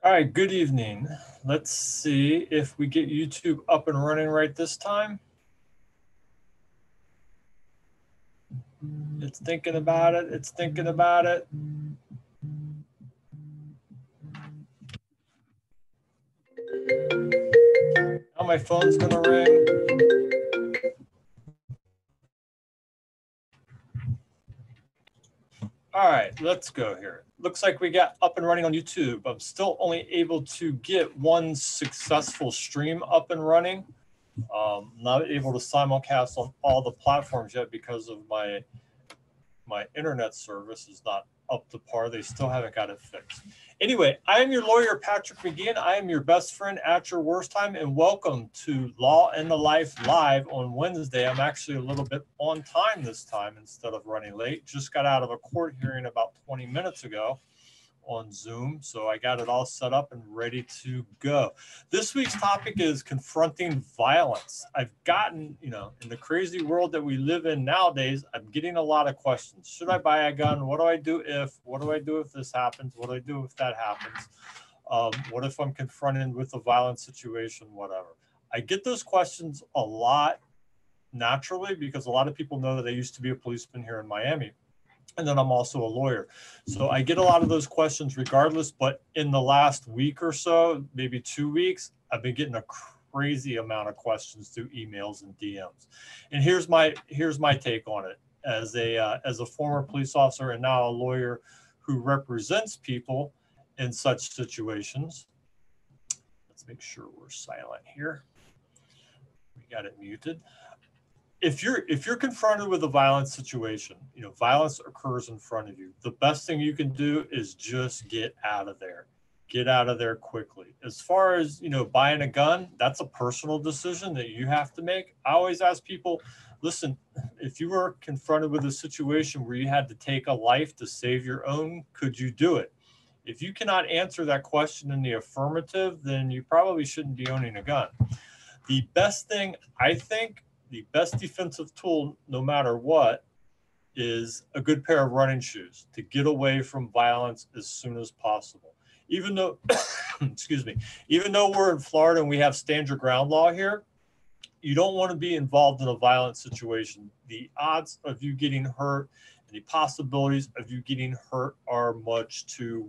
All right, good evening. Let's see if we get YouTube up and running right this time. It's thinking about it. It's thinking about it. Now my phone's gonna ring. All right, let's go here. Looks like we got up and running on YouTube. I'm still only able to get one successful stream up and running. Um, not able to simulcast on all the platforms yet because of my my internet service is not up to par. They still haven't got it fixed. Anyway, I am your lawyer, Patrick McGeehan. I am your best friend at your worst time, and welcome to Law and the Life Live on Wednesday. I'm actually a little bit on time this time instead of running late. Just got out of a court hearing about 20 minutes ago on Zoom. So I got it all set up and ready to go. This week's topic is confronting violence. I've gotten, you know, in the crazy world that we live in nowadays, I'm getting a lot of questions. Should I buy a gun? What do I do if? What do I do if this happens? What do I do if that happens? Um, what if I'm confronted with a violent situation? Whatever. I get those questions a lot naturally because a lot of people know that I used to be a policeman here in Miami and then I'm also a lawyer. So I get a lot of those questions regardless. But in the last week or so, maybe two weeks, I've been getting a crazy amount of questions through emails and DMs. And here's my here's my take on it as a uh, as a former police officer and now a lawyer who represents people in such situations. Let's make sure we're silent here. We got it muted if you're if you're confronted with a violent situation you know violence occurs in front of you the best thing you can do is just get out of there. Get out of there quickly. As far as you know buying a gun that's a personal decision that you have to make. I always ask people listen if you were confronted with a situation where you had to take a life to save your own could you do it? If you cannot answer that question in the affirmative then you probably shouldn't be owning a gun. The best thing i think the best defensive tool, no matter what, is a good pair of running shoes to get away from violence as soon as possible. Even though, excuse me, even though we're in Florida and we have stand your ground law here, you don't want to be involved in a violent situation. The odds of you getting hurt and the possibilities of you getting hurt are much too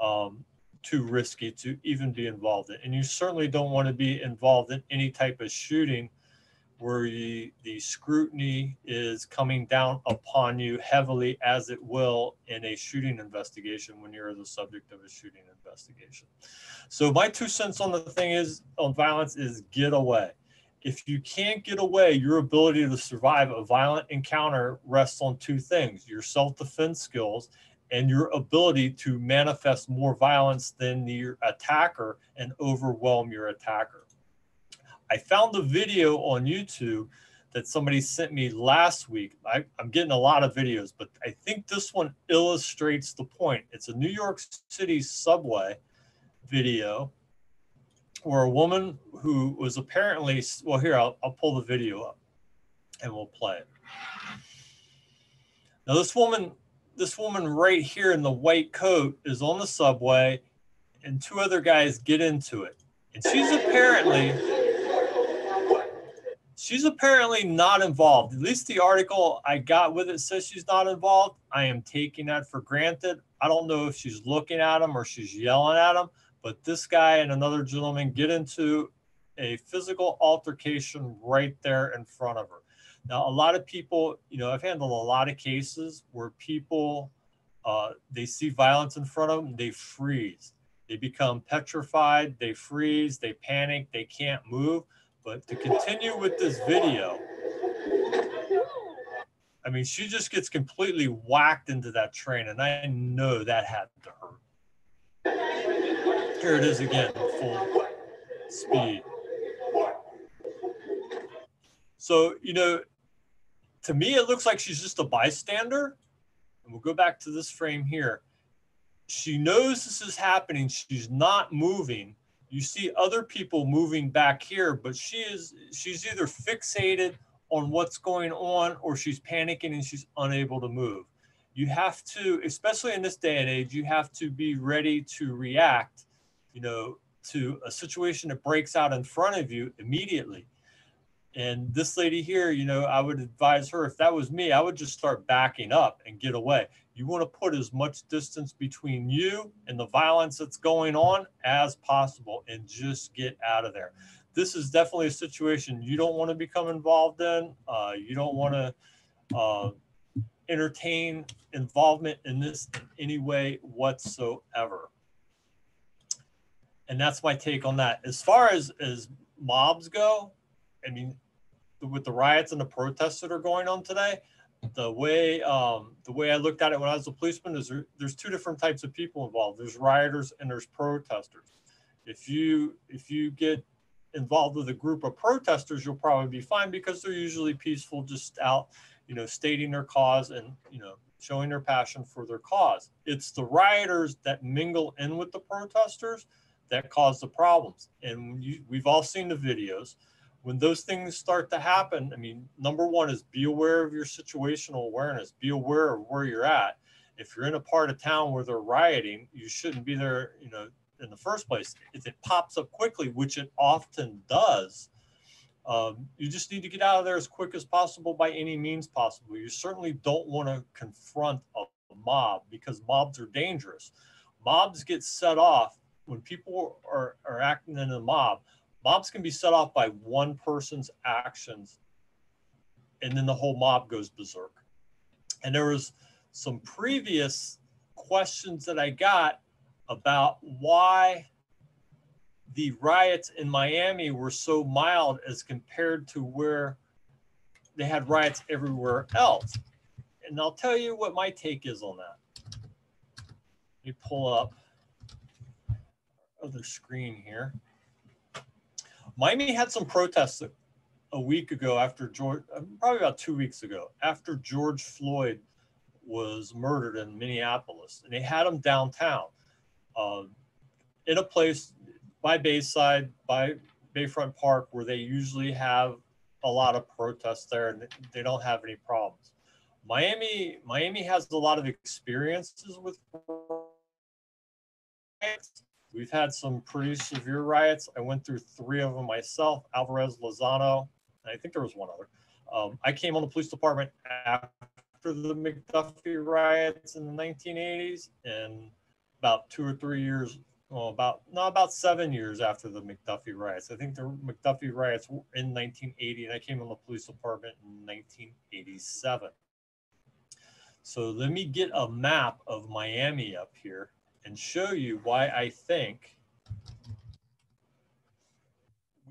um, too risky to even be involved in. And you certainly don't want to be involved in any type of shooting where you, the scrutiny is coming down upon you heavily as it will in a shooting investigation when you're the subject of a shooting investigation. So my two cents on the thing is on violence is get away. If you can't get away, your ability to survive a violent encounter rests on two things, your self-defense skills and your ability to manifest more violence than your attacker and overwhelm your attacker. I found the video on YouTube that somebody sent me last week. I, am getting a lot of videos, but I think this one illustrates the point. It's a New York City subway video where a woman who was apparently, well, here, I'll, I'll pull the video up and we'll play it. Now, this woman, this woman right here in the white coat is on the subway, and two other guys get into it. And she's apparently she's apparently not involved. At least the article I got with it says she's not involved. I am taking that for granted. I don't know if she's looking at him or she's yelling at him, but this guy and another gentleman get into a physical altercation right there in front of her. Now, a lot of people, you know, I've handled a lot of cases where people, uh, they see violence in front of them, they freeze. They become petrified, they freeze, they panic, they can't move but to continue with this video, I mean, she just gets completely whacked into that train, and I know that had to hurt. Here it is again, full speed. So, you know, to me, it looks like she's just a bystander. And we'll go back to this frame here. She knows this is happening. She's not moving you see other people moving back here, but she is she's either fixated on what's going on or she's panicking and she's unable to move. You have to, especially in this day and age, you have to be ready to react you know, to a situation that breaks out in front of you immediately. And this lady here, you know, I would advise her if that was me, I would just start backing up and get away. You want to put as much distance between you and the violence that's going on as possible and just get out of there. This is definitely a situation you don't want to become involved in. Uh, you don't want to uh, entertain involvement in this in any way whatsoever. And that's my take on that. As far as, as mobs go, I mean, with the riots and the protests that are going on today, the way um, the way I looked at it when I was a policeman is there, there's two different types of people involved. There's rioters and there's protesters. If you if you get involved with a group of protesters, you'll probably be fine because they're usually peaceful, just out, you know, stating their cause and you know showing their passion for their cause. It's the rioters that mingle in with the protesters that cause the problems, and you, we've all seen the videos when those things start to happen, I mean, number one is be aware of your situational awareness, be aware of where you're at. If you're in a part of town where they're rioting, you shouldn't be there, you know, in the first place. If it pops up quickly, which it often does, um, you just need to get out of there as quick as possible by any means possible. You certainly don't want to confront a mob because mobs are dangerous. Mobs get set off when people are, are acting in a mob mobs can be set off by one person's actions and then the whole mob goes berserk. And there was some previous questions that i got about why the riots in miami were so mild as compared to where they had riots everywhere else. And i'll tell you what my take is on that. Let me pull up other screen here Miami had some protests a week ago after George, probably about two weeks ago, after George Floyd was murdered in Minneapolis, and they had him downtown, uh, in a place by Bayside, by Bayfront Park, where they usually have a lot of protests there, and they don't have any problems. Miami, Miami has a lot of experiences with We've had some pretty severe riots. I went through three of them myself, Alvarez, Lozano, and I think there was one other. Um, I came on the police department after the McDuffie riots in the 1980s and about two or three years, well, about, no, about seven years after the McDuffie riots. I think the McDuffie riots were in 1980 and I came on the police department in 1987. So let me get a map of Miami up here and show you why I think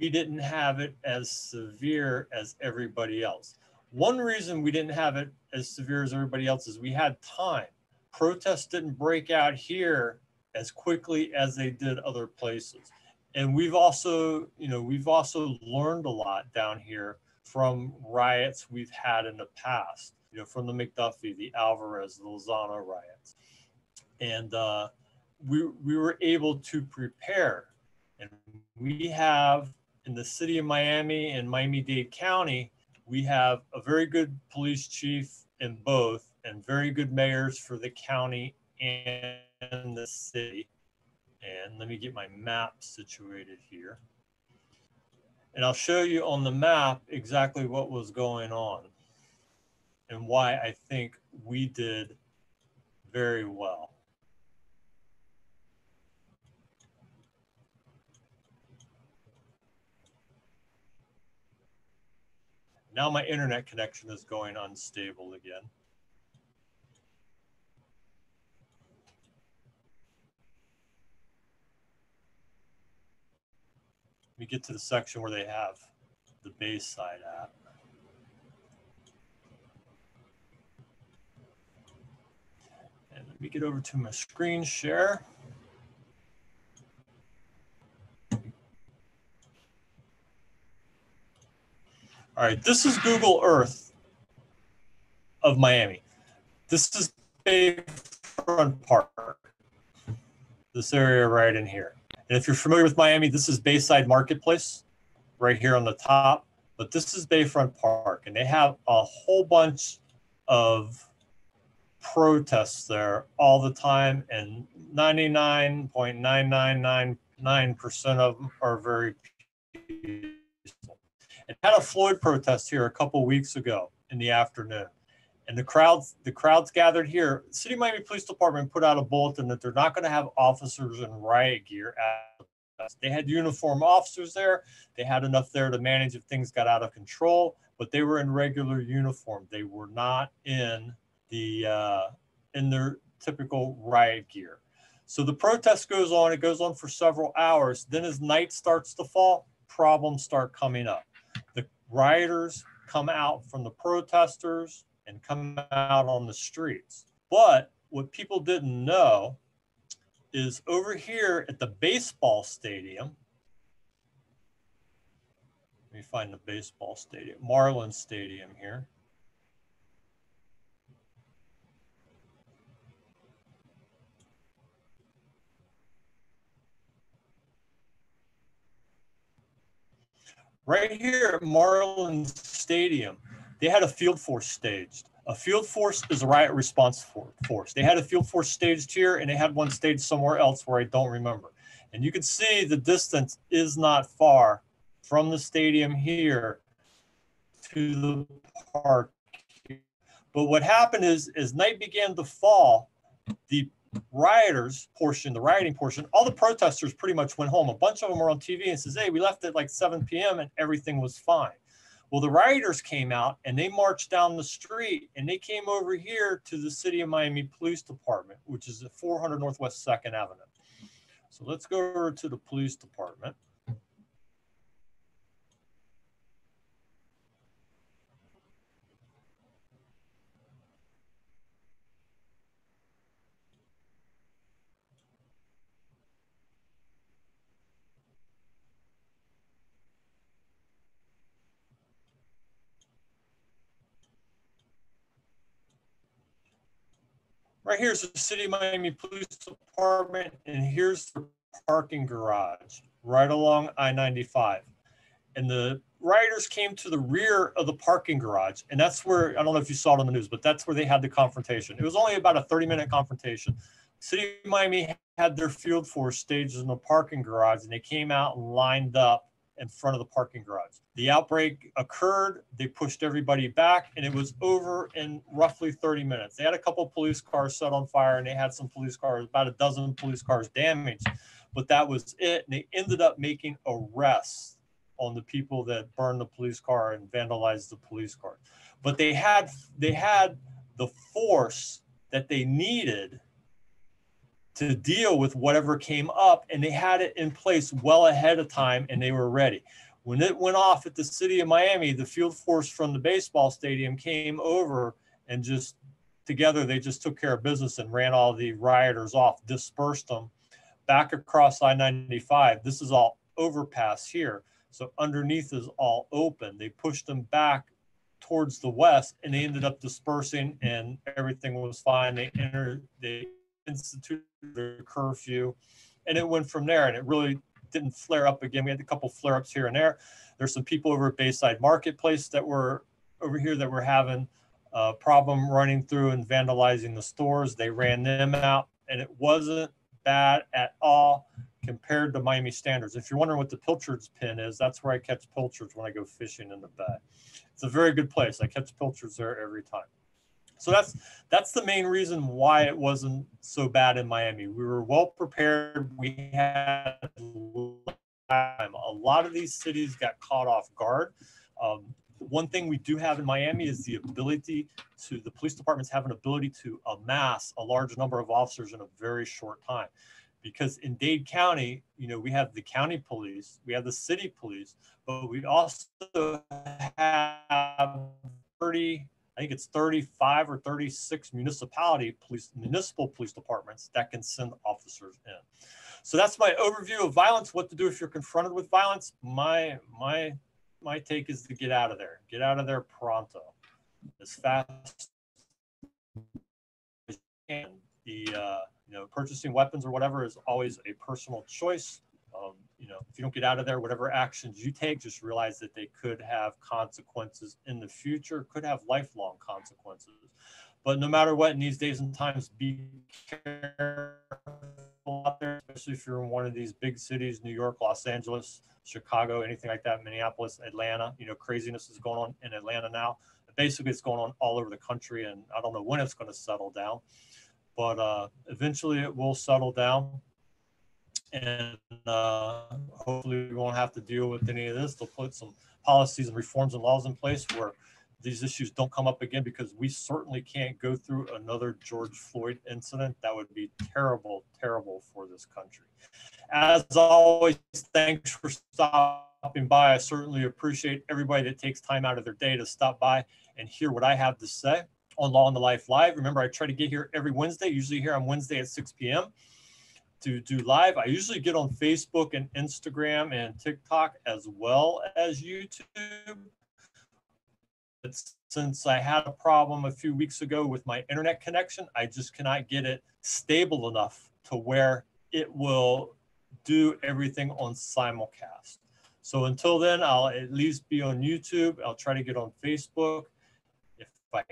we didn't have it as severe as everybody else. One reason we didn't have it as severe as everybody else is we had time. Protests didn't break out here as quickly as they did other places. And we've also, you know, we've also learned a lot down here from riots we've had in the past, you know, from the McDuffie, the Alvarez, the Lozano riots. And uh, we, we were able to prepare. And we have in the city of Miami and Miami-Dade County, we have a very good police chief in both and very good mayors for the county and the city. And let me get my map situated here. And I'll show you on the map exactly what was going on and why I think we did very well. Now my internet connection is going unstable again. Let me get to the section where they have the Bayside at. And let me get over to my screen share. All right, this is Google Earth of Miami. This is Bayfront Park, this area right in here. And if you're familiar with Miami, this is Bayside Marketplace right here on the top. But this is Bayfront Park, and they have a whole bunch of protests there all the time. And 99.999 99% of them are very peaceful. And had a Floyd protest here a couple weeks ago in the afternoon. And the crowds, the crowds gathered here. City of Miami Police Department put out a bulletin that they're not going to have officers in riot gear at they had uniform officers there. They had enough there to manage if things got out of control, but they were in regular uniform. They were not in the uh, in their typical riot gear. So the protest goes on. It goes on for several hours. Then, as night starts to fall, problems start coming up. Rioters come out from the protesters and come out on the streets. But what people didn't know is over here at the baseball stadium. Let me find the baseball stadium, Marlin Stadium here. Right here at Marlins Stadium, they had a field force staged. A field force is a riot response for, force. They had a field force staged here and they had one staged somewhere else where I don't remember. And you can see the distance is not far from the stadium here to the park. But what happened is, as night began to fall, the rioters portion, the rioting portion, all the protesters pretty much went home. A bunch of them were on TV and says, "Hey, we left at like 7 p.m. and everything was fine." Well, the rioters came out and they marched down the street and they came over here to the City of Miami Police Department, which is at 400 Northwest 2nd Avenue. So let's go over to the police department. Right here's the City of Miami Police Department, and here's the parking garage right along I-95. And the rioters came to the rear of the parking garage, and that's where, I don't know if you saw it on the news, but that's where they had the confrontation. It was only about a 30-minute confrontation. City of Miami had their field force staged in the parking garage, and they came out and lined up in front of the parking garage. The outbreak occurred, they pushed everybody back, and it was over in roughly 30 minutes. They had a couple police cars set on fire, and they had some police cars, about a dozen police cars damaged, but that was it. And they ended up making arrests on the people that burned the police car and vandalized the police car. But they had they had the force that they needed to deal with whatever came up and they had it in place well ahead of time and they were ready. When it went off at the city of Miami, the field force from the baseball stadium came over and just together they just took care of business and ran all the rioters off, dispersed them back across I-95. This is all overpass here. So underneath is all open. They pushed them back towards the west and they ended up dispersing and everything was fine. They entered, they instituted curfew, and it went from there. And it really didn't flare up again. We had a couple flare ups here and there. There's some people over at Bayside Marketplace that were over here that were having a problem running through and vandalizing the stores. They ran them out, and it wasn't bad at all compared to Miami standards. If you're wondering what the pilchards pin is, that's where I catch pilchards when I go fishing in the bay. It's a very good place. I catch pilchards there every time. So that's that's the main reason why it wasn't so bad in Miami. We were well prepared. We had. A lot of these cities got caught off guard. Um, one thing we do have in Miami is the ability to the police departments have an ability to amass a large number of officers in a very short time. Because in Dade County, you know, we have the county police, we have the city police, but we also have 30 I think it's 35 or 36 municipality police, municipal police departments that can send officers in. So that's my overview of violence. What to do if you're confronted with violence? My my my take is to get out of there. Get out of there pronto, as fast as you can. The uh, you know purchasing weapons or whatever is always a personal choice. Um, know, if you don't get out of there, whatever actions you take, just realize that they could have consequences in the future, could have lifelong consequences. But no matter what, in these days and times, be careful out there, especially if you're in one of these big cities, New York, Los Angeles, Chicago, anything like that, Minneapolis, Atlanta. You know, craziness is going on in Atlanta now. Basically, it's going on all over the country, and I don't know when it's going to settle down, but uh, eventually it will settle down. And uh, hopefully, we won't have to deal with any of this. They'll put some policies and reforms and laws in place where these issues don't come up again because we certainly can't go through another George Floyd incident. That would be terrible, terrible for this country. As always, thanks for stopping by. I certainly appreciate everybody that takes time out of their day to stop by and hear what I have to say on Law and the Life Live. Remember, I try to get here every Wednesday, usually here on Wednesday at 6 p.m. to do live. I usually get on Facebook and Instagram and TikTok as well as YouTube but since I had a problem a few weeks ago with my internet connection, I just cannot get it stable enough to where it will do everything on simulcast. So until then, I'll at least be on YouTube. I'll try to get on Facebook if I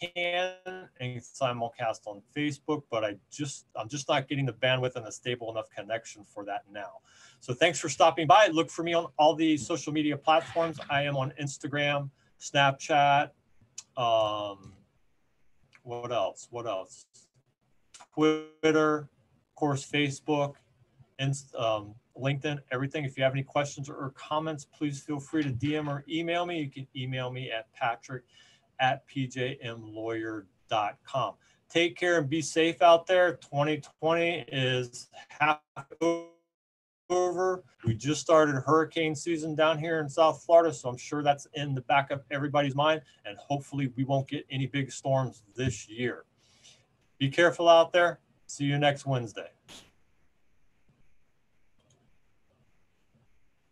can and simulcast on Facebook, but I just I'm just not getting the bandwidth and a stable enough connection for that now. So thanks for stopping by. Look for me on all the social media platforms. I am on Instagram, Snapchat. Um, what else? What else? Twitter, of course, Facebook, and um, LinkedIn, everything. If you have any questions or comments, please feel free to DM or email me. You can email me at patrick at pjmlawyer.com. Take care and be safe out there. 2020 is half over. We just started hurricane season down here in South Florida, so I'm sure that's in the back of everybody's mind. And hopefully, we won't get any big storms this year. Be careful out there. See you next Wednesday.